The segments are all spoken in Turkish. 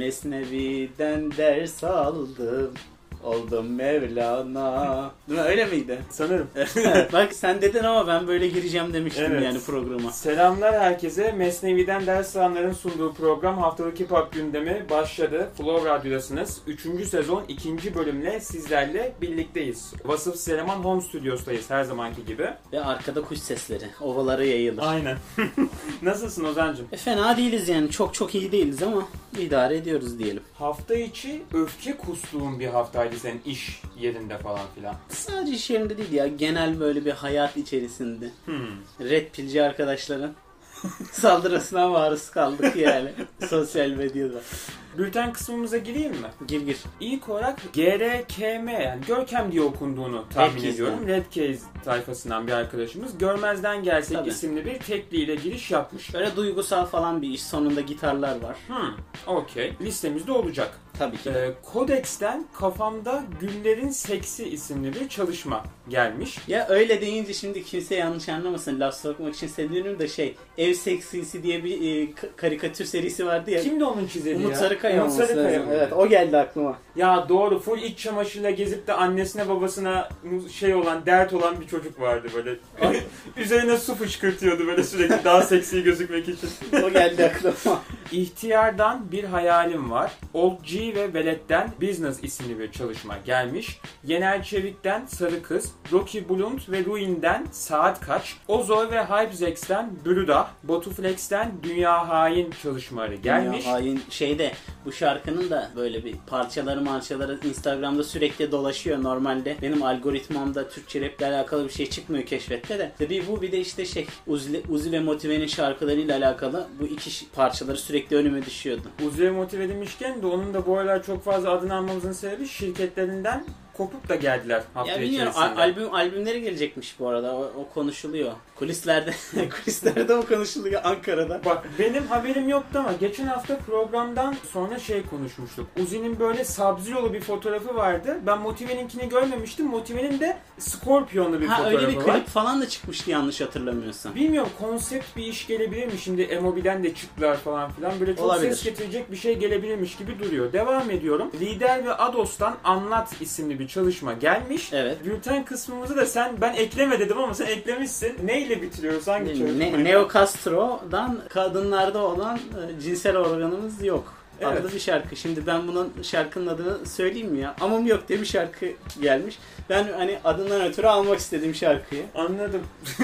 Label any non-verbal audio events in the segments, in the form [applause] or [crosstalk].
Mesnevi'den ders aldım. Oldum Mevlana. Değil mi? Öyle miydi? Sanırım. [laughs] Bak sen dedin ama ben böyle gireceğim demiştim Evet. yani programa. Selamlar herkese. Mesnevi'den ders alanların sunduğu program Haftalık Hip Hop gündemi başladı. Flow Radyo'dasınız. 3. sezon 2. bölümle sizlerle birlikteyiz. Vasıf Seleman Home Studios'tayız her zamanki gibi. Ve arkada kuş sesleri. Ovalara yayılır. Aynen. [laughs] Nasılsın Ozan'cım? E, fena değiliz yani. Çok çok iyi değiliz ama idare ediyoruz diyelim. Hafta içi öfke kustuğun bir haftaydı senin iş yerinde falan filan. Sadece iş yerinde değil ya. Genel böyle bir hayat içerisinde. Hmm. Red pilci arkadaşların [laughs] saldırısına maruz kaldık yani. Sosyal medyada. Bülten kısmımıza gireyim mi? Gir gir. İlk olarak GRKM yani Görkem diye okunduğunu tahmin Red ediyorum. Red Keys tayfasından bir arkadaşımız. Görmezden Gelsek Tabii. isimli bir tekliyle giriş yapmış. Böyle duygusal falan bir iş. Sonunda gitarlar var. Hmm, okey. Listemizde olacak. Tabii ki. Ee, Kodex'ten Kafamda Güllerin Seksi isimli bir çalışma gelmiş. Ya öyle deyince şimdi kimse yanlış anlamasın. Laf sokmak için söylüyorum da şey. Ev seksisi diye bir e, ka- karikatür serisi vardı ya. Kimdi onun çizeri Umut ya? Sarıkaya olması Sarıkaya mıydı? Evet o geldi aklıma. Ya doğru full iç çamaşırıyla gezip de annesine babasına şey olan dert olan bir çocuk vardı böyle. [laughs] Üzerine su fışkırtıyordu böyle sürekli daha seksi gözükmek için. O geldi aklıma. [laughs] İhtiyardan bir hayalim var. Old G ve Velet'ten Business isimli bir çalışma gelmiş. Yenel Çevik'ten Sarı Kız, Rocky Blunt ve Ruin'den Saat Kaç, Ozo ve Hypezex'ten Brüda, Botuflex'ten Dünya Hain çalışmaları gelmiş. Ya, hain şeyde bu şarkının da böyle bir parçaları marçaları Instagram'da sürekli dolaşıyor normalde. Benim algoritmamda Türkçe raple alakalı bir şey çıkmıyor keşfette de. Tabii bu bir de işte şey Uzi, Uzi ve Motive'nin şarkılarıyla alakalı bu iki parçaları sürekli önüme düşüyordu. Uzi'ye motive edilmişken de onun da bu aralar çok fazla adını almamızın sebebi şirketlerinden kopup da geldiler hafta Ya bilmiyorum içerisinde. al- albüm albümleri gelecekmiş bu arada. O, o konuşuluyor. Kulislerde [laughs] kulislerde o konuşuluyor Ankara'da. Bak benim haberim yoktu ama geçen hafta programdan sonra şey konuşmuştuk. Uzi'nin böyle Sub-Zero'lu bir fotoğrafı vardı. Ben Motive'ninkini görmemiştim. Motive'nin de Scorpion'lu bir Ha fotoğrafı öyle bir var. klip falan da çıkmıştı yanlış hatırlamıyorsam. Bilmiyorum konsept bir iş gelebilir mi? Şimdi Emobi'den de çıktılar falan filan. Böyle çok Olabilir. ses getirecek bir şey gelebilirmiş gibi duruyor. Devam ediyorum. Lider ve Ados'tan Anlat isimli bir çalışma gelmiş. Evet. Bülten kısmımızı da sen ben ekleme dedim ama sen eklemişsin. Neyle bitiriyoruz? Hangi çalışmayı? Ne, Neo Castro'dan kadınlarda olan e, cinsel organımız yok. Evet. Adlı bir şarkı. Şimdi ben bunun şarkının adını söyleyeyim mi ya? Amım yok diye bir şarkı gelmiş. Ben hani adından ötürü almak istedim şarkıyı. Anladım. [laughs]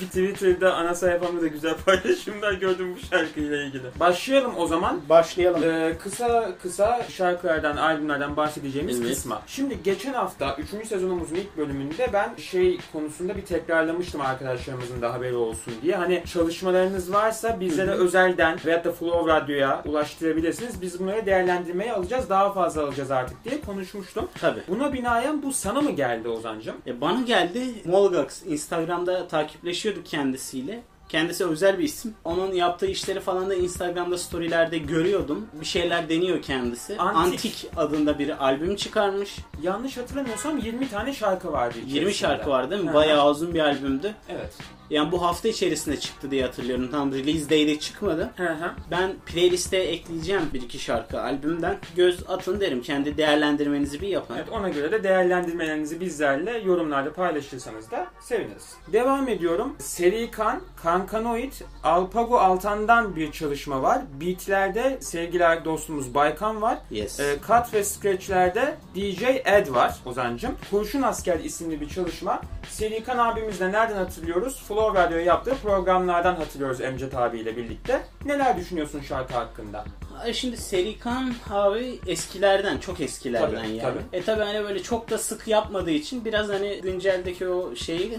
bir Twitter'da ana sayfamda da güzel paylaşımlar gördüm bu şarkıyla ilgili. Başlayalım o zaman. Başlayalım. Ee, kısa kısa şarkılardan, albümlerden bahsedeceğimiz Evet. kısma. Şimdi geçen hafta 3. sezonumuzun ilk bölümünde ben şey konusunda bir tekrarlamıştım arkadaşlarımızın da haberi olsun diye. Hani çalışmalarınız varsa bizlere Hı hı. özelden veyahut da Flow Radyo'ya ulaştırabilirsiniz. Biz bunları değerlendirmeye alacağız. Daha fazla alacağız artık diye konuşmuştum. Tabii. Buna binaen bu sana mı geldi Ozan'cım? E, bana geldi Molgax. Instagram'da takipleşiyorduk kendisiyle. Kendisi özel bir isim. Onun yaptığı işleri falan da Instagram'da storylerde görüyordum. Bir şeyler deniyor kendisi. Antik. Antik, adında bir albüm çıkarmış. Yanlış hatırlamıyorsam 20 tane şarkı vardı 20 içerisinde. şarkı var değil mi? Bayağı uzun bir albümdü. Evet. Yani bu hafta içerisinde çıktı diye hatırlıyorum. Tam release day'de çıkmadı. Hı hı. Ben playliste ekleyeceğim bir iki şarkı albümden. Göz atın derim. Kendi değerlendirmenizi bir yapın. Evet ona göre de değerlendirmelerinizi bizlerle yorumlarda paylaşırsanız da seviniriz. Devam ediyorum. Seri Kan, Kankanoid, Alpago Altan'dan bir çalışma var. Beatlerde sevgili dostumuz Baykan var. Yes. E, cut ve scratchlerde DJ Ed var Ozancım. Kurşun Asker isimli bir çalışma. Seri Kan abimizle nereden hatırlıyoruz? Flow Radyo'ya yaptığı programlardan hatırlıyoruz Emcet abiyle birlikte. Neler düşünüyorsun şarkı hakkında? Şimdi Serikan abi eskilerden, çok eskilerden Tabii, yani. tabii. E tabi hani böyle çok da sık yapmadığı için biraz hani günceldeki o şeyi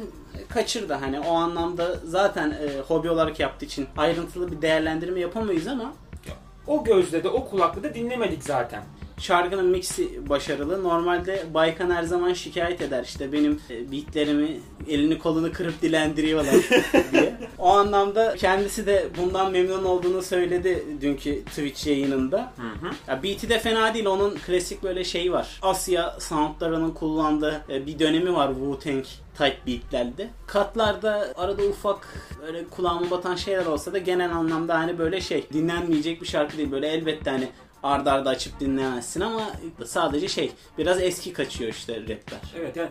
kaçırdı. Hani o anlamda zaten e, hobi olarak yaptığı için ayrıntılı bir değerlendirme yapamayız ama O gözle de o kulakla da dinlemedik zaten. Şarkının mixi başarılı. Normalde Baykan her zaman şikayet eder işte benim e, beatlerimi elini kolunu kırıp dilendiriyorlar [laughs] diye. O anlamda kendisi de bundan memnun olduğunu söyledi dünkü Twitch yayınında. Hı hı. Ya beat'i de fena değil. Onun klasik böyle şeyi var. Asya soundlarının kullandığı e, bir dönemi var Wu-Tang type beatlerde. Katlarda arada ufak böyle kulağıma batan şeyler olsa da genel anlamda hani böyle şey dinlenmeyecek bir şarkı değil. Böyle elbette hani arda arda açıp dinlemezsin ama sadece şey biraz eski kaçıyor işte rapler. Evet yani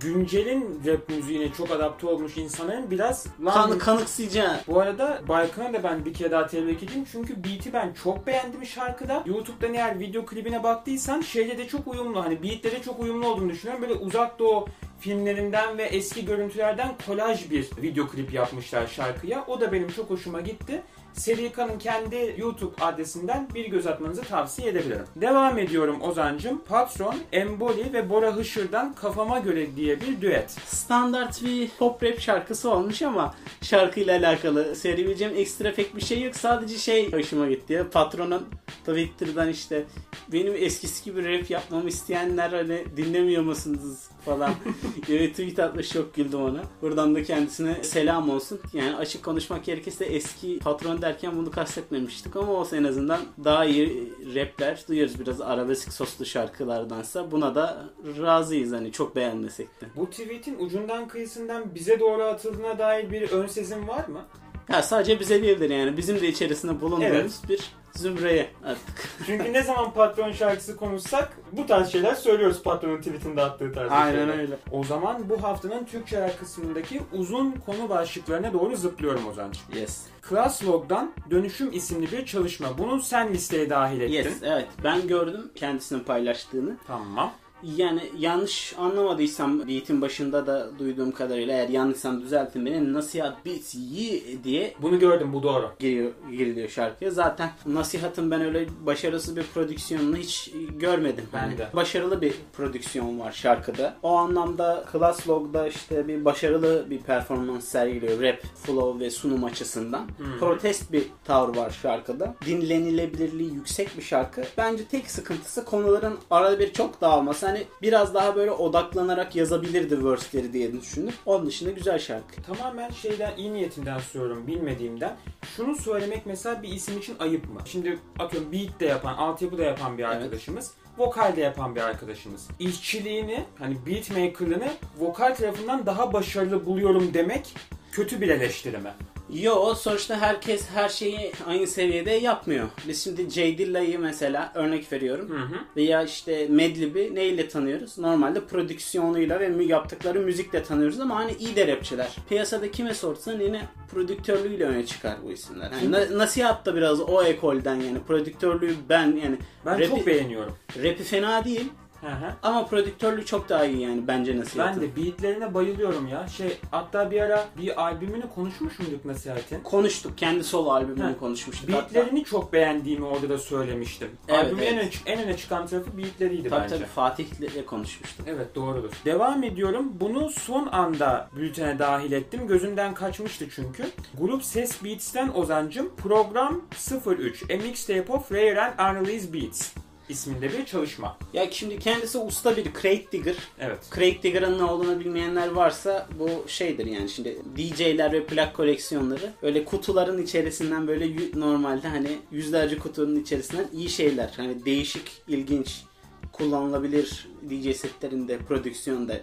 güncelin rap müziğine çok adapte olmuş insanların biraz lan Kan, kanıksayacağın. Bu arada Balkan'a da ben bir kere daha tebrik edeyim çünkü beat'i ben çok beğendim şarkıda. YouTube'dan eğer video klibine baktıysan şeyle de çok uyumlu hani beat'le de çok uyumlu olduğunu düşünüyorum. Böyle uzak doğu filmlerinden ve eski görüntülerden kolaj bir video klip yapmışlar şarkıya. O da benim çok hoşuma gitti. Serika'nın kendi YouTube adresinden bir göz atmanızı tavsiye edebilirim. Devam ediyorum Ozancım. Patron, Emboli ve Bora Hışır'dan Kafama Göre diye bir düet. Standart bir pop rap şarkısı olmuş ama şarkıyla alakalı söyleyebileceğim ekstra pek bir şey yok. Sadece şey hoşuma gitti. Patronun Twitter'dan işte benim eskisi gibi rap yapmamı isteyenler hani dinlemiyor musunuz falan [laughs] gibi tweet atmış çok güldüm ona. Buradan da kendisine selam olsun. Yani açık konuşmak gerekirse eski patron derken bunu kastetmemiştik ama olsa en azından daha iyi rapler duyuyoruz biraz arabesk soslu şarkılardansa. Buna da razıyız hani çok beğenmesek de. Bu tweetin ucundan kıyısından bize doğru atıldığına dair bir ön sezim var mı? Ya sadece bize değildir yani. Bizim de içerisinde bulunduğumuz Evet. bir zümreye artık. [laughs] Çünkü ne zaman patron şarkısı konuşsak bu tarz şeyler söylüyoruz patronun tweetinde attığı tarz şeyler. öyle. O zaman bu haftanın Türkçeler kısmındaki uzun konu başlıklarına doğru zıplıyorum Ozancığım. Yes. Classlog'dan Dönüşüm isimli bir çalışma. Bunu sen listeye dahil ettin. Yes. Evet. Ben gördüm kendisinin paylaştığını. Tamam. Yani yanlış anlamadıysam beat'in başında da duyduğum kadarıyla eğer yanlışsam düzeltin beni nasihat beats yi diye Bunu gördüm bu doğru. giriyor, giriliyor şarkıya. Zaten nasihatın ben öyle başarısız bir prodüksiyonunu hiç görmedim. Ben Hani de. Başarılı bir prodüksiyon var şarkıda. O anlamda Classlog'da işte bir başarılı bir performans sergiliyor rap, flow ve sunum açısından. Protest bir tavır var şarkıda. Dinlenilebilirliği yüksek bir şarkı. Bence tek sıkıntısı konuların arada bir çok dağılması. Hani biraz daha böyle odaklanarak yazabilirdi verse'leri diye düşündüm. Onun dışında güzel şarkı. Tamamen şeyden iyi niyetinden söylüyorum bilmediğimden. Şunu söylemek mesela bir isim için ayıp mı? Şimdi atıyorum beat de yapan, altyapı da yapan bir Evet. arkadaşımız. Vokal de yapan bir arkadaşımız. İşçiliğini, hani beatmaker'ını vokal tarafından daha başarılı buluyorum demek kötü bir eleştirme. Yo sonuçta herkes her şeyi aynı seviyede yapmıyor. Biz şimdi J Dilla'yı mesela örnek veriyorum. Hı hı. Veya işte Madlib'i neyle tanıyoruz? Normalde prodüksiyonuyla ve yaptıkları müzikle tanıyoruz ama hani iyi de rapçiler. Piyasada kime sorsan yine prodüktörlüğüyle öne çıkar bu isimler. Yani na- nasihat da biraz o ekolden yani prodüktörlüğü ben yani Ben rapi, çok beğeniyorum. rapi fena değil Hı hı. ama prodüktörlüğü çok daha iyi yani bence. Ben de beatlerine bayılıyorum ya. Şey hatta bir ara bir albümünü konuşmuş muyduk Nasihat'in? Konuştuk. Kendi solo albümünü Heh. konuşmuştuk. hatta. Beatlerini çok beğendiğimi orada da söylemiştim. Evet, Albümün evet. en, öne, en öne çıkan tarafı beatleriydi Tabii bence. tabii Fatih'le konuşmuştuk. Evet doğrudur. Devam ediyorum. Bunu son anda bültene dahil ettim. Gözümden kaçmıştı çünkü. Grup Ses Beats'ten Ozancım Program 03 A Mixtape of Rare and Unreleased Beats isminde bir çalışma. Ya şimdi kendisi usta bir crate digger. Evet. Crate Digger'ın ne olduğunu bilmeyenler varsa bu şeydir yani şimdi DJ'ler ve plak koleksiyonları öyle kutuların içerisinden böyle normalde hani yüzlerce kutunun içerisinden iyi şeyler hani değişik, ilginç, kullanılabilir DJ setlerinde, prodüksiyonda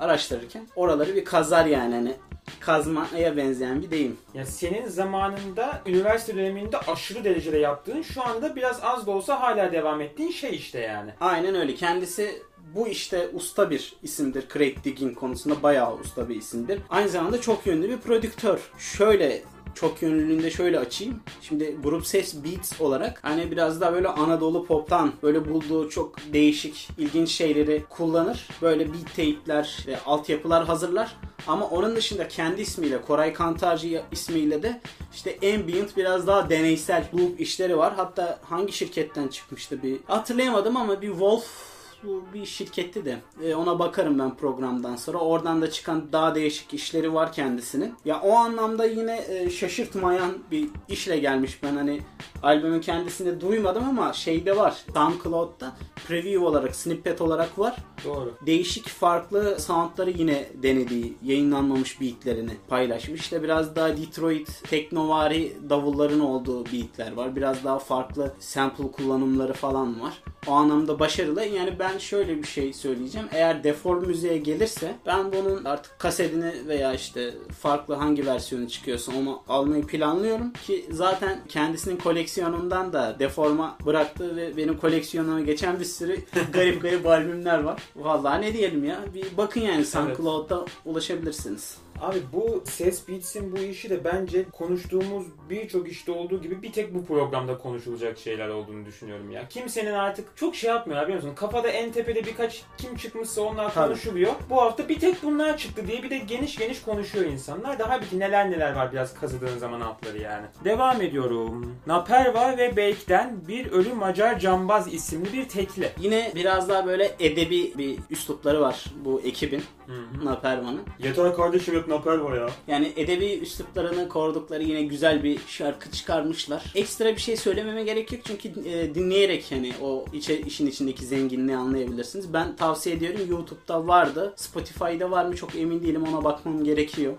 araştırırken oraları bir kazar yani hani kazmaya benzeyen bir deyim. Ya senin zamanında üniversite döneminde aşırı derecede yaptığın şu anda biraz az da olsa hala devam ettiğin şey işte yani. Aynen öyle. Kendisi bu işte usta bir isimdir. Crate digging konusunda bayağı usta bir isimdir. Aynı zamanda çok yönlü bir prodüktör. Şöyle çok yönlülüğünde şöyle açayım. Şimdi grup ses beats olarak hani biraz daha böyle Anadolu pop'tan böyle bulduğu çok değişik, ilginç şeyleri kullanır. Böyle beat tape'ler, ve altyapılar hazırlar. Ama onun dışında kendi ismiyle, Koray Kantarcı ismiyle de işte ambient biraz daha deneysel loop işleri var. Hatta hangi şirketten çıkmıştı bir hatırlayamadım ama bir Wolf bu bir şirketti de E, ona bakarım ben programdan sonra. Oradan da çıkan daha değişik işleri var kendisinin. Ya o anlamda yine e, şaşırtmayan bir işle gelmiş. Ben hani albümün kendisini duymadım ama şeyde var. SoundCloud'da preview olarak, snippet olarak var. Doğru. Değişik farklı soundları yine denediği, yayınlanmamış beatlerini paylaşmış. İşte biraz daha Detroit teknovari davulların olduğu beatler var. Biraz daha farklı sample kullanımları falan var. o anlamda başarılı. Yani ben şöyle bir şey söyleyeceğim. Eğer deform müziğe gelirse ben bunun artık kasetini veya işte farklı hangi versiyonu çıkıyorsa onu almayı planlıyorum ki zaten kendisinin koleksiyonundan da deforma bıraktığı ve benim koleksiyonuma geçen bir sürü [laughs] garip garip albümler var. Vallahi ne diyelim ya. Bir bakın yani SoundCloud'da ulaşabilirsiniz. Abi bu ses Beats'in bu işi de bence konuştuğumuz birçok işte olduğu gibi bir tek bu programda konuşulacak şeyler olduğunu düşünüyorum ya. Kimsenin artık çok şey yapmıyor biliyor musun? Kafada en tepede birkaç kim çıkmışsa onlar Tabii. konuşuluyor. Bu hafta bir tek bunlar çıktı diye bir de geniş geniş konuşuyor insanlar. Daha bir neler neler var biraz kazıdığın zaman altları yani. Devam ediyorum. Naperva ve Beyk'ten bir ölü Macar cambaz isimli bir tekli. Yine biraz daha böyle edebi bir üslupları var bu ekibin. Naperman'ın. Yeter kardeşim hep Naperva ya. Yani edebi üsluplarını korudukları yine güzel bir şarkı çıkarmışlar. Ekstra bir şey söylememe gerek yok çünkü e, dinleyerek hani o içe, işin içindeki zenginliği anlayabilirsiniz. Ben tavsiye ediyorum YouTube'da vardı. Spotify'da var mı çok emin değilim ona bakmam gerekiyor.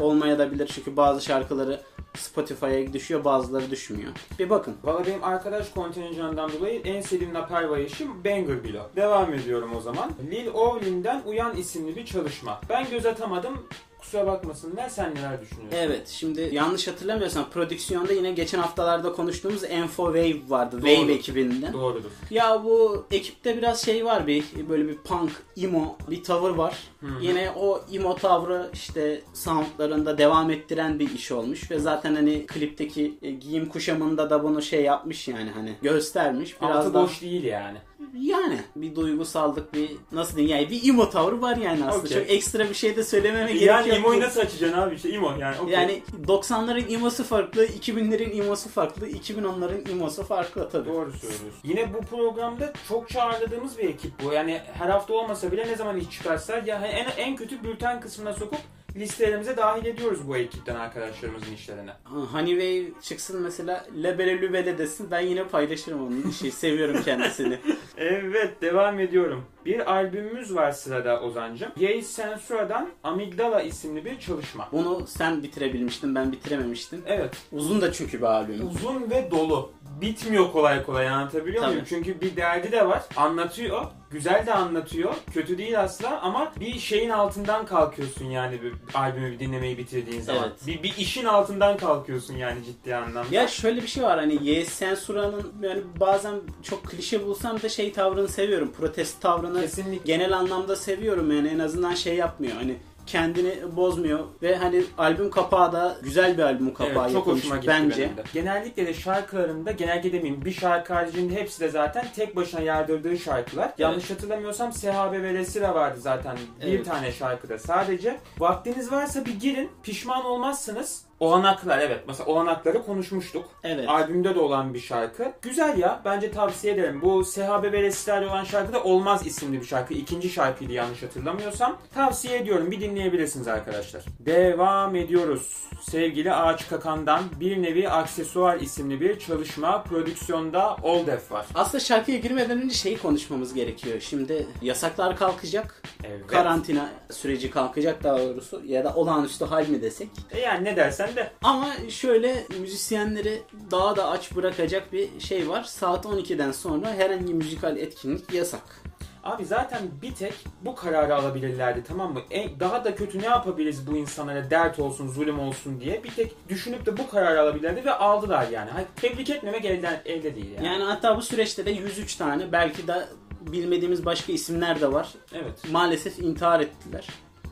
Olmaya da bilir çünkü bazı şarkıları Spotify'a düşüyor bazıları düşmüyor. Bir bakın. Valla benim arkadaş kontenjanından dolayı en sevdiğim Naperva işim Banger Below. Devam ediyorum o zaman. Lil Orlin'den Uyan isimli bir çalışma. Ben göz atamadım. Kusura bakmasınlar sen neler düşünüyorsun? Evet şimdi yanlış hatırlamıyorsam prodüksiyonda yine geçen haftalarda konuştuğumuz Enfo Wave vardı. Wave Doğru. ekibinden. Doğrudur. Ya bu ekipte biraz şey var bir böyle bir punk, emo bir tavır var. Yine o emo tavrı işte soundlarında devam ettiren bir iş olmuş ve zaten hani klipteki e, giyim kuşamında da bunu şey yapmış yani hani göstermiş. Biraz Altı da boş değil yani. Yani bir duygusallık bir nasıl diyeyim yani bir emo tavrı var yani aslında. Okey. Çok ekstra bir şey de söylememe gerek Yani yok. imoyu nasıl açacaksın abi işte imo yani. okey. Yani 90'ların imosu farklı, 2000'lerin imosu farklı, 2010'ların imosu farklı tabii. Doğru söylüyorsun. Yine bu programda çok çağrıladığımız bir ekip bu. Yani her hafta olmasa bile ne zaman iş çıkarsa ya en, en kötü bülten kısmına sokup listelerimize dahil ediyoruz bu ekipten arkadaşlarımızın işlerine. Honeyway çıksın mesela lebele lübele desin ben yine paylaşırım onun şey seviyorum kendisini. [laughs] Evet devam ediyorum. Bir albümümüz var sırada Ozancım. Yeis Sensura'dan Amigdala isimli bir çalışma. Bunu sen bitirebilmiştin ben bitirememiştim. Evet. Uzun da çünkü bir albüm. Uzun ve dolu. Bitmiyor kolay kolay anlatabiliyor Tabii. muyum? Çünkü bir derdi de var. Anlatıyor. Güzel de anlatıyor. Kötü değil asla ama bir şeyin altından kalkıyorsun yani bir albümü bir dinlemeyi bitirdiğin zaman. Evet. Bir, bir işin altından kalkıyorsun yani ciddi anlamda. Ya şöyle bir şey var hani Yes Sensura'nın yani bazen çok klişe bulsam da şey tavrını seviyorum. Protest tavrını Kesinlikle. genel anlamda seviyorum yani en azından şey yapmıyor. Hani kendini bozmuyor ve hani albüm kapağı da güzel bir albüm kapağı Evet, çok yapılmış hoşuma gitti bence. benim de. Genellikle de şarkılarımda, genellikle demeyeyim bir şarkı haricinde hepsi de zaten tek başına yardırdığı şarkılar. Yanlış hatırlamıyorsam Sehabe ve Resira vardı zaten bir Evet. tane şarkıda sadece. Vaktiniz varsa bir girin, pişman olmazsınız. Olanaklar evet mesela olanakları konuşmuştuk. Evet. Albümde de olan bir şarkı. Güzel ya bence tavsiye ederim. Bu Sehabe ve Resira'da olan şarkı da Olmaz isimli bir şarkı. İkinci şarkıydı yanlış hatırlamıyorsam. Tavsiye ediyorum bir dinleyebilirsiniz arkadaşlar. Devam ediyoruz. Sevgili Ağaç Kakan'dan bir nevi aksesuar isimli bir çalışma. Prodüksiyonda Oldef var. Aslında şarkıya girmeden önce şeyi konuşmamız gerekiyor. Şimdi yasaklar kalkacak. Evet. Karantina süreci kalkacak daha doğrusu ya da olağanüstü hal mi desek. E yani ne dersen de. Ama şöyle müzisyenleri daha da aç bırakacak bir şey var. Saat 12'den sonra herhangi müzikal etkinlik yasak. Abi zaten bir tek bu kararı alabilirlerdi tamam mı? En, daha da kötü ne yapabiliriz bu insanlara dert olsun, zulüm olsun diye bir tek düşünüp de bu kararı alabilirlerdi ve aldılar yani. Hayır, tebrik etmemek elden, elde değil yani. Yani hatta bu süreçte de 103 tane belki de bilmediğimiz başka isimler de var. Evet. Maalesef intihar ettiler.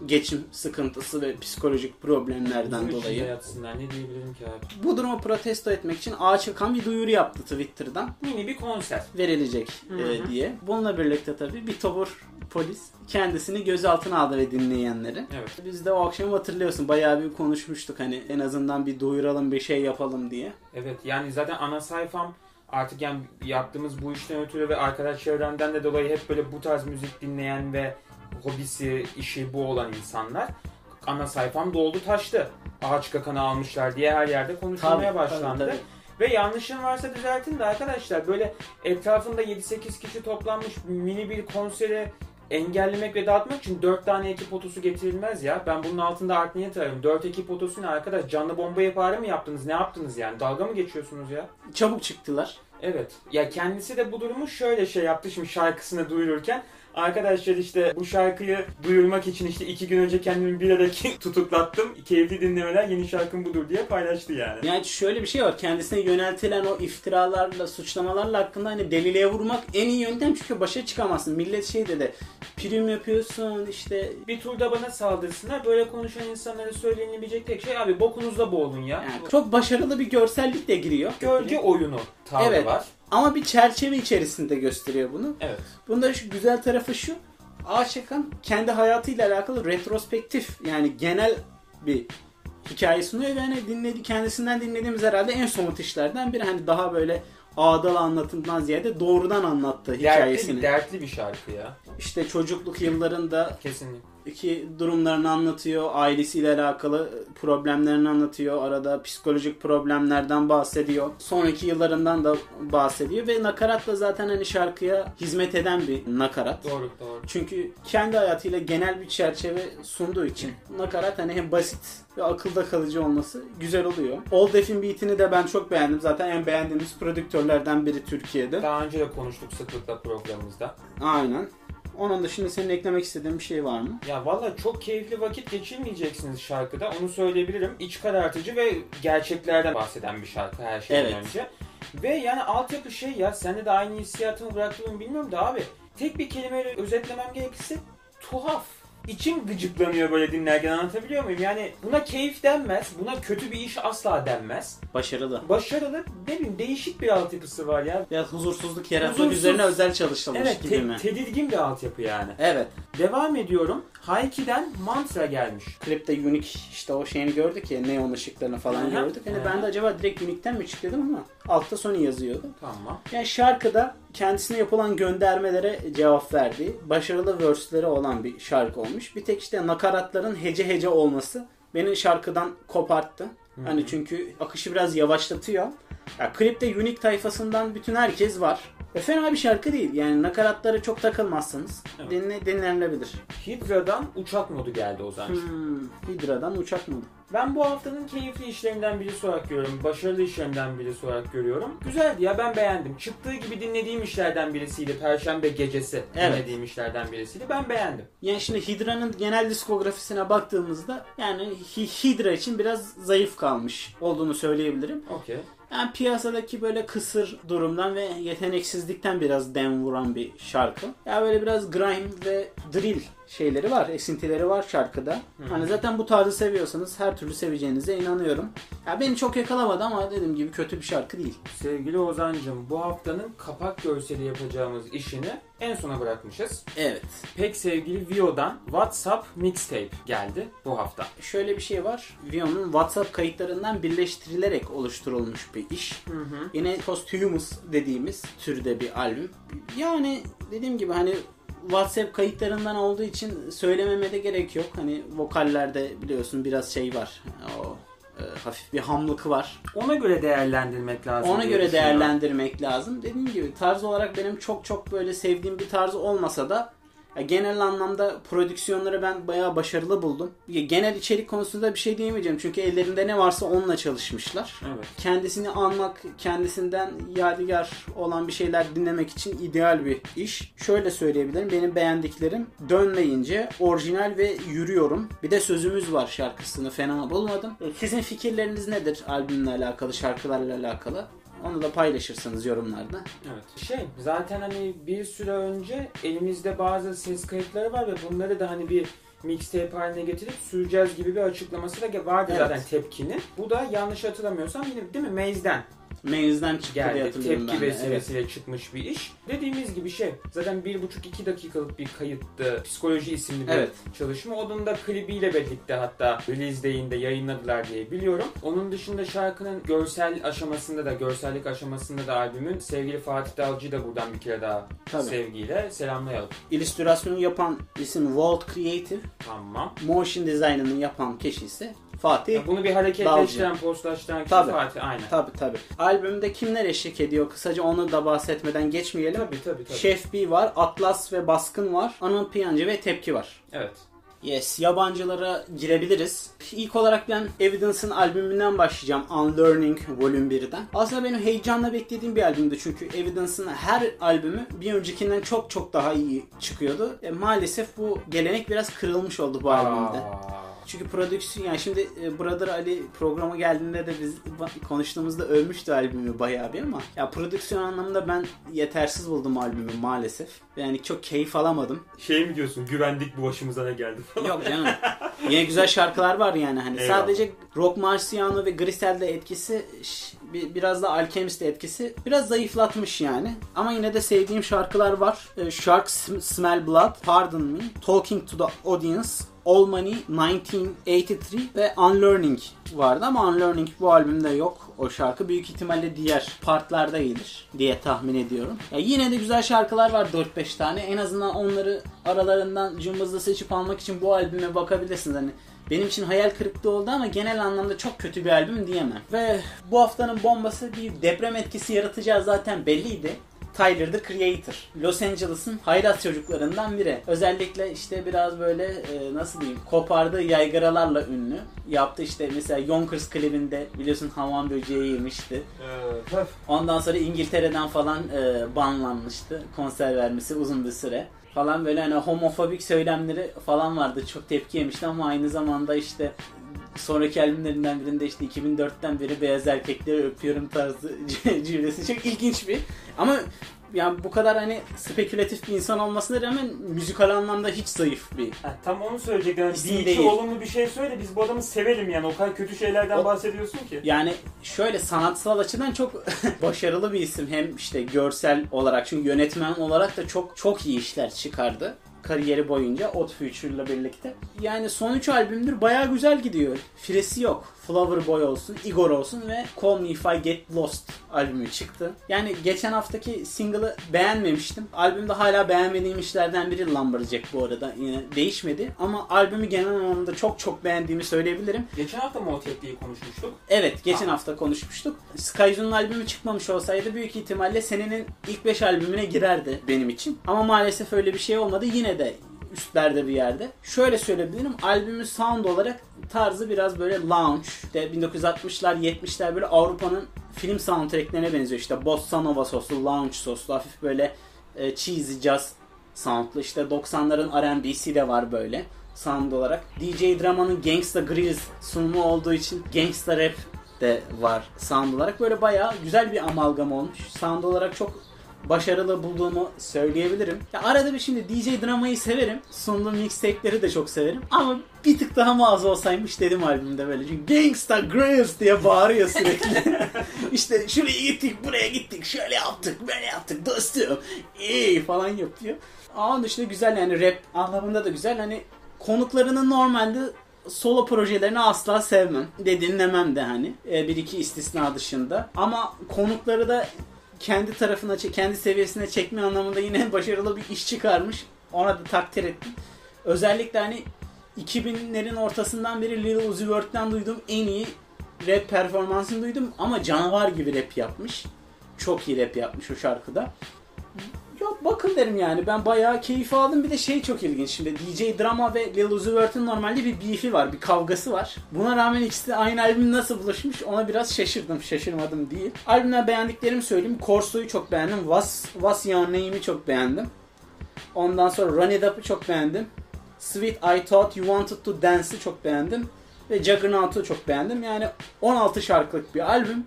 Geçim sıkıntısı ve psikolojik problemlerden içinde dolayı. yatsınlar ne diyebilirim ki abi. Bu durumu protesto etmek için Ağaç Akan bir duyuru yaptı Twitter'dan. Mini bir konser. verilecek e, diye. Bununla birlikte tabii bir topur polis kendisini gözaltına aldı ve dinleyenleri. Evet. Biz de o akşam hatırlıyorsun bayağı bir konuşmuştuk hani en azından bir duyuralım bir şey yapalım diye. Evet yani zaten ana sayfam artık yani yaptığımız bu işten ötürü ve arkadaş çevremden de dolayı hep böyle bu tarz müzik dinleyen ve hobisi, işi bu olan insanlar. Ana sayfam doldu taştı. Ağaç kakanı almışlar diye her yerde konuşulmaya başlandı. tabii, tabii. Ve yanlışım varsa düzeltin de arkadaşlar böyle etrafında 7-8 kişi toplanmış mini bir konseri engellemek ve dağıtmak için 4 tane ekip otosu getirilmez ya. Ben bunun altında art niyet ararım. 4 ekip otosu ne arkadaş? Canlı bomba yaparı mı yaptınız? Ne yaptınız yani? Dalga mı geçiyorsunuz ya? Çabuk çıktılar. Evet. Ya kendisi de bu durumu şöyle şey yaptı şimdi şarkısını duyururken. Arkadaşlar işte bu şarkıyı duyurmak için işte iki gün önce kendimi bilerek tutuklattım. Keyifli dinlemeler yeni şarkım budur diye paylaştı yani. Yani şöyle bir şey var. Kendisine yöneltilen o iftiralarla, suçlamalarla hakkında hani deliliğe vurmak en iyi yöntem çünkü başa çıkamazsın. Millet şey dedi. Prim yapıyorsun işte Bir turda bana saldırsınlar. Böyle konuşan insanlara söylenilebilecek tek şey abi bokunuzda boğulun ya. yani çok başarılı bir görsellik de giriyor. Gölge oyunu tavrı Evet. var. Ama bir çerçeve içerisinde gösteriyor bunu. Evet. Bunda şu güzel tarafı şu. Aşıkan kendi hayatıyla alakalı retrospektif yani genel bir hikaye sunuyor ve hani dinledi, kendisinden dinlediğimiz herhalde en somut işlerden biri. Hani daha böyle ağdalı anlatımdan ziyade doğrudan hikayesini. Dertli, dertli bir şarkı ya. İşte çocukluk yıllarında Kesinlikle. İki durumlarını anlatıyor. Ailesiyle alakalı problemlerini anlatıyor. Arada psikolojik problemlerden bahsediyor. Sonraki yıllarından da bahsediyor ve nakarat da zaten hani şarkıya hizmet eden bir nakarat. Doğru doğru. Çünkü kendi hayatıyla genel bir çerçeve sunduğu için nakarat hani hem basit ve akılda kalıcı olması güzel oluyor. Old Def'in beatini de ben çok beğendim. Zaten en beğendiğimiz prodüktörlerden biri Türkiye'de. Daha önce de konuştuk sıklıkla programımızda. Aynen. Onun dışında senin eklemek istediğin bir şey var mı? Ya valla çok keyifli vakit geçirmeyeceksiniz şarkıda. Onu söyleyebilirim. İç karartıcı ve gerçeklerden bahseden bir şarkı her şeyden Evet. önce. Ve yani altyapı şey ya sende de aynı hissiyatımı bıraktığımı bilmiyorum da abi. Tek bir kelimeyle özetlemem gerekirse tuhaf. İçim gıcıklanıyor böyle dinlerken anlatabiliyor muyum? Yani buna keyif denmez. Buna kötü bir iş asla denmez. Başarılı. Başarılı ne bileyim değişik bir altyapısı var ya. Biraz huzursuzluk yaratmak Huzursuz. üzerine özel çalışılmış Evet gibi te- mi? tedirgin bir altyapı yani. Evet. Devam ediyorum. Hayki'den Mantra gelmiş. Klipte Unique işte o şeyini gördük ya neon ışıklarını falan hı. gördük. Hani hı. ben de acaba direkt Unique'den mi çıktı dedim ama altta Sony yazıyordu. Tamam. Yani şarkıda kendisine yapılan göndermelere cevap verdiği, başarılı verse'leri olan bir şarkı olmuş. Bir tek işte nakaratların hece hece olması beni şarkıdan koparttı. Hani çünkü akışı biraz yavaşlatıyor. Ya klipte Unique tayfasından bütün herkes var. Ve fena bir şarkı değil. Yani nakaratlara çok takılmazsanız Evet. dinle, dinlenilebilir. Hydra'dan uçak modu geldi o zaman. Hmm, Hydra'dan uçak modu. Ben bu haftanın keyifli işlerinden birisi olarak görüyorum. Başarılı işlerinden birisi olarak görüyorum. Güzeldi ya ben beğendim. Çıktığı gibi dinlediğim işlerden birisiydi. Perşembe gecesi Evet. dinlediğim işlerden birisiydi. Ben beğendim. Yani şimdi Hydra'nın genel diskografisine baktığımızda yani Hy- Hydra için biraz zayıf kalmış olduğunu söyleyebilirim. Okey. Yani piyasadaki böyle kısır durumdan ve yeteneksizlikten biraz dem vuran bir şarkı. Ya böyle biraz grime ve drill şeyleri var, esintileri var şarkıda. Hani zaten bu tarzı seviyorsanız her türlü seveceğinize inanıyorum. Ya beni çok yakalamadı ama dediğim gibi kötü bir şarkı değil. Sevgili Ozan'cığım bu haftanın kapak görseli yapacağımız işini en sona bırakmışız. Evet. Pek sevgili Vio'dan WhatsApp Mixtape geldi bu hafta. Şöyle bir şey var. Vion'un WhatsApp kayıtlarından birleştirilerek oluşturulmuş bir iş. Hı hı. Yine Posthumous dediğimiz türde bir albüm. Yani dediğim gibi hani WhatsApp kayıtlarından olduğu için söylememe de gerek yok. Hani vokallerde biliyorsun biraz şey var. O e, hafif bir hamlık var. Ona göre değerlendirmek lazım. Ona göre değerlendirmek lazım. Dediğim gibi tarz olarak benim çok çok böyle sevdiğim bir tarzı olmasa da ya genel anlamda prodüksiyonları ben bayağı başarılı buldum. Ya Genel içerik konusunda bir şey diyemeyeceğim. Çünkü ellerinde ne varsa onunla çalışmışlar. Evet. Kendisini anmak, kendisinden yadigar olan bir şeyler dinlemek için ideal bir iş. Şöyle söyleyebilirim. Benim beğendiklerim Dönmeyince, Orijinal ve Yürüyorum. Bir de Sözümüz var şarkısını fena bulmadım. Sizin fikirleriniz nedir albümle alakalı, şarkılarla alakalı? Onu da paylaşırsınız yorumlarda. Evet. Şey zaten hani bir süre önce elimizde bazı ses kayıtları var ve bunları da hani bir mixtape haline getirip süreceğiz gibi bir açıklaması da vardı Evet. zaten tepkinin. Bu da yanlış hatırlamıyorsam yine değil mi Maze'den Maze'den çıktı diye geldi. hatırlıyorum Tepki ben de. Vesilesiyle çıkmış bir iş. Dediğimiz gibi şey zaten bir buçuk iki dakikalık bir kayıttı. Psikoloji isimli bir Evet. çalışma. Onun da klibiyle birlikte hatta release day'inde yayınladılar diye biliyorum. Onun dışında şarkının görsel aşamasında da görsellik aşamasında da albümün sevgili Fatih Dalcı'yı da buradan bir kere daha Tabii. sevgiyle selamlayalım. İllüstrasyonu yapan isim Walt Creative. Tamam. Motion design'ını yapan kişi ise Fatih Ya bunu bir hareketleştiren, postlaştıran kişi Tabii. Fatih. Aynen. Tabi tabi. Albümde kimler eşlik ediyor? Kısaca onu da bahsetmeden geçmeyelim. Tabii tabii tabii. Şef B var, Atlas ve Baskın var, Anıl Piyancı ve Tepki var. Evet. Yes, yabancılara girebiliriz. İlk olarak ben Evidence'ın albümünden başlayacağım. Unlearning Volume 1'den. Aslında benim heyecanla beklediğim bir albümdü çünkü Evidence'ın her albümü bir öncekinden çok çok daha iyi çıkıyordu. E, maalesef bu gelenek biraz kırılmış oldu bu albümde. Aa. Çünkü prodüksiyon yani şimdi e, Brother Ali programa geldiğinde de biz konuştuğumuzda övmüştü albümü bayağı bir ama ya prodüksiyon anlamında ben yetersiz buldum albümü maalesef. Yani çok keyif alamadım. Şey mi diyorsun güvendik bu başımıza ne geldi falan. Yok canım. Yine güzel şarkılar var yani hani Eyvallah. sadece Rock Marciano ve Grisel'de etkisi biraz da Alchemist'te etkisi biraz zayıflatmış yani. Ama yine de sevdiğim şarkılar var. E, Shark Sm- Smell Blood, Pardon Me, Talking to the Audience, All Money 1983 ve Unlearning vardı ama Unlearning bu albümde yok o şarkı. Büyük ihtimalle diğer partlarda gelir diye tahmin ediyorum. Ya yine de güzel şarkılar var 4-5 tane. En azından onları aralarından cımbızla seçip almak için bu albüme bakabilirsiniz. Hani benim için hayal kırıklığı oldu ama genel anlamda çok kötü bir albüm diyemem. Ve bu haftanın bombası bir deprem etkisi yaratacağı zaten belliydi. Tyler the Creator. Los Angeles'ın hayrat çocuklarından biri. Özellikle işte biraz böyle e, nasıl diyeyim kopardığı yaygaralarla ünlü. Yaptı işte mesela Yonkers klibinde biliyorsun havan böceği yemişti. Ondan sonra İngiltere'den falan e, banlanmıştı. Konser vermesi uzun bir süre. Falan böyle hani homofobik söylemleri falan vardı. Çok tepki yemişti ama aynı zamanda işte sonraki albümlerinden birinde işte 2004'ten beri beyaz erkekleri öpüyorum tarzı [laughs] cümlesi çok ilginç bir. Ama yani bu kadar hani spekülatif bir insan olmasına rağmen müzikal anlamda hiç zayıf bir. Ha, tam onu söyleyecektim. Yani bir iki değil. olumlu bir şey söyle biz bu adamı sevelim yani o kadar kötü şeylerden O- bahsediyorsun ki. Yani şöyle sanatsal açıdan çok [laughs] başarılı bir isim. Hem işte görsel olarak çünkü yönetmen olarak da çok çok iyi işler çıkardı kariyeri boyunca Odd Future'la birlikte. Yani son 3 albümdür bayağı güzel gidiyor. Firesi yok. Flower Boy olsun, Igor olsun ve Call Me If I Get Lost albümü çıktı. Yani geçen haftaki single'ı beğenmemiştim. Albümde hala beğenmediğim işlerden biri Lumberjack bu arada. Yine değişmedi. Ama albümü genel anlamda çok çok beğendiğimi söyleyebilirim. Geçen hafta mı o tekliği konuşmuştuk? Evet, geçen Aa. hafta konuşmuştuk. Skyzo'nun albümü çıkmamış olsaydı büyük ihtimalle senenin ilk 5 albümüne girerdi benim için. Ama maalesef öyle bir şey olmadı. Yine de üstlerde bir yerde. Şöyle söyleyebilirim. Albümün sound olarak tarzı biraz böyle lounge. İşte 1960'lar 70'ler böyle Avrupa'nın film soundtracklerine benziyor. İşte bossa nova soslu, lounge soslu, hafif böyle e, cheesy jazz soundlu. İşte 90'ların R&B'si de var böyle sound olarak. DJ Drama'nın Gangsta Grills sunumu olduğu için Gangsta Rap de var sound olarak. Böyle bayağı güzel bir amalgam olmuş. Sound olarak çok başarılı bulduğumu söyleyebilirim. Ya arada bir şimdi DJ Drama'yı severim. Sunduğum mixtape'leri de çok severim. Ama bir tık daha mağaza olsaymış dedim albümde böyle. Çünkü Gangsta Grills diye bağırıyor sürekli. [laughs] işte şuraya gittik, buraya gittik, şöyle yaptık, böyle yaptık dostum. İyi falan yapıyor. Ama dışında güzel yani rap anlamında da güzel. Hani konuklarının normalde solo projelerini asla sevmem. De dinlemem de hani. E, bir iki istisna dışında. Ama konukları da kendi tarafına, kendi seviyesine çekme anlamında yine [laughs] başarılı bir iş çıkarmış. Ona da takdir ettim. Özellikle hani 2000'lerin ortasından beri Lil Uzi Vert'ten duyduğum en iyi rap performansını duydum ama canavar gibi rap yapmış. Çok iyi rap yapmış o şarkıda. Yok bakın derim yani ben bayağı keyif aldım. Bir de şey çok ilginç şimdi DJ Drama ve Lil Uzi Vert'in normalde bir beef'i var, bir kavgası var. Buna rağmen ikisi de aynı albüm nasıl buluşmuş ona biraz şaşırdım, şaşırmadım değil. Albümden beğendiklerimi söyleyeyim. Corso'yu çok beğendim. Was, Was Your Name'i çok beğendim. Ondan sonra Run It Up'ı çok beğendim. Sweet I Thought You Wanted to Dance'ı çok beğendim. Ve Juggernaut'u çok beğendim. Yani 16 şarkılık bir albüm.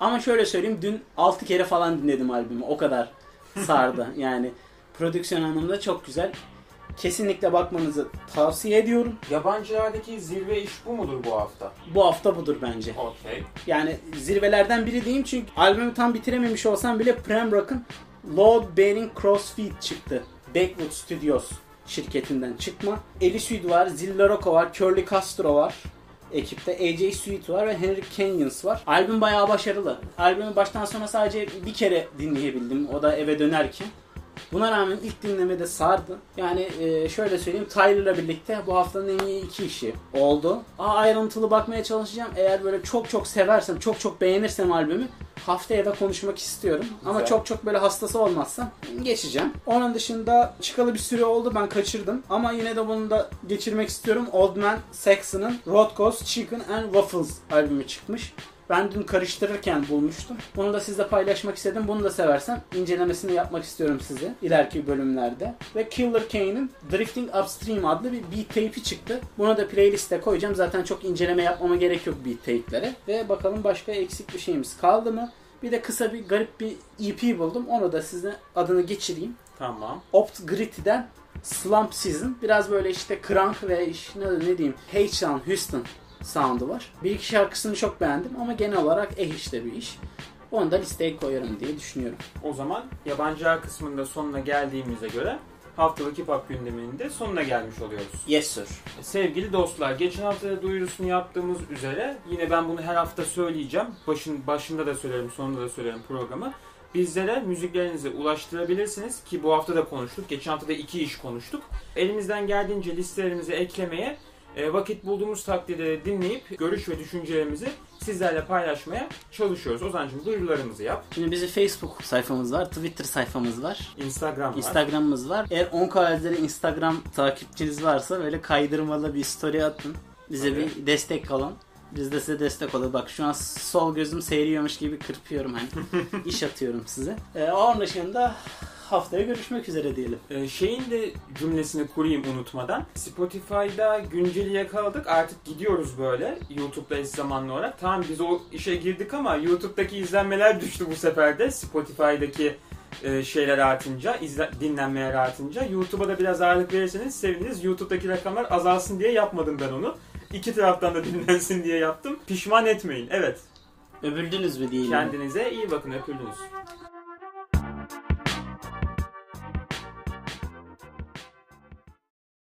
Ama şöyle söyleyeyim dün 6 kere falan dinledim albümü. O kadar sardı. yani prodüksiyon anlamında çok güzel. Kesinlikle bakmanızı tavsiye ediyorum. Yabancılardaki zirve iş bu mudur bu hafta? Bu hafta budur bence. Okey. Yani zirvelerden biri diyeyim çünkü albümü tam bitirememiş olsam bile Prem Rock'ın Load Bearing Crossfeed çıktı. Backwood Studios şirketinden çıkma. Eli Sud var, Zilla Rocco var, Curly Castro var ekipte. AJ Sweet var ve Henry Canyons var. Albüm bayağı başarılı. Albümü baştan sona sadece bir kere dinleyebildim. O da eve dönerken. Buna rağmen ilk dinlemede sardı. Yani e, şöyle söyleyeyim Tyler'la birlikte bu haftanın en iyi iki işi oldu. Aa, ayrıntılı bakmaya çalışacağım. Eğer böyle çok çok seversem, çok çok beğenirsem albümü haftaya da konuşmak istiyorum. Ama Güzel. çok çok böyle hastası olmazsam geçeceğim. Onun dışında çıkalı bir süre oldu ben kaçırdım. Ama yine de bunu da geçirmek istiyorum. Old Man Saxon'ın Road Chicken and Waffles albümü çıkmış. Ben dün karıştırırken bulmuştum. Bunu da sizle paylaşmak istedim. Bunu da seversem incelemesini yapmak istiyorum size ileriki bölümlerde. Ve Killer Kane'in Drifting Upstream adlı bir beat tape'i çıktı. Bunu da playlist'e koyacağım. Zaten çok inceleme yapmama gerek yok beat tape'lere. Ve bakalım başka eksik bir şeyimiz kaldı mı? Bir de kısa bir garip bir EP buldum. Onu da size adını geçireyim. Tamam. Opt Gritty'den Slump Season. Biraz böyle işte crank ve iş- ne, ne diyeyim H-Town, Houston sound'u var. Bir iki şarkısını çok beğendim ama genel olarak eh işte bir iş. Onu da listeye koyarım diye düşünüyorum. O zaman yabancılar kısmında sonuna geldiğimize göre haftalık hip hop gündeminin de sonuna gelmiş oluyoruz. Yes sir. Sevgili dostlar, geçen hafta da duyurusunu yaptığımız üzere yine ben bunu her hafta söyleyeceğim. Başın başında da söylerim, sonunda da söylerim programı. Bizlere müziklerinizi ulaştırabilirsiniz ki bu hafta da konuştuk. Geçen hafta da iki iş konuştuk. Elimizden geldiğince listelerimizi eklemeye, e, vakit bulduğumuz takdirde dinleyip görüş ve düşüncelerimizi sizlerle paylaşmaya çalışıyoruz. Ozancığım duyurularımızı yap. Şimdi bizim Facebook sayfamız var, Twitter sayfamız var, Instagram var. Instagram'ımız var. Eğer 10 karakterli Instagram takipçiniz varsa böyle kaydırmalı bir story atın. Bize Tabii. bir destek olun. Biz de size destek olur. Bak şu an sol gözüm seyiriyormuş gibi kırpıyorum hani. [laughs] İş atıyorum size. Ee, onun dışında haftaya görüşmek üzere diyelim. Ee, şeyin de cümlesini kurayım unutmadan. Spotify'da günceli yakaladık. Artık gidiyoruz böyle YouTube'da eş zamanlı olarak. Tamam biz o işe girdik ama YouTube'daki izlenmeler düştü bu sefer de. Spotify'daki e, şeyler artınca, izle, dinlenmeler artınca. YouTube'a da biraz ağırlık verirseniz seviniriz. YouTube'daki rakamlar azalsın diye yapmadım ben onu. İki taraftan da dinlensin diye yaptım. Pişman etmeyin. Evet. Öbüldünüz mü diyelim. Kendinize iyi bakın. Öpüldünüz.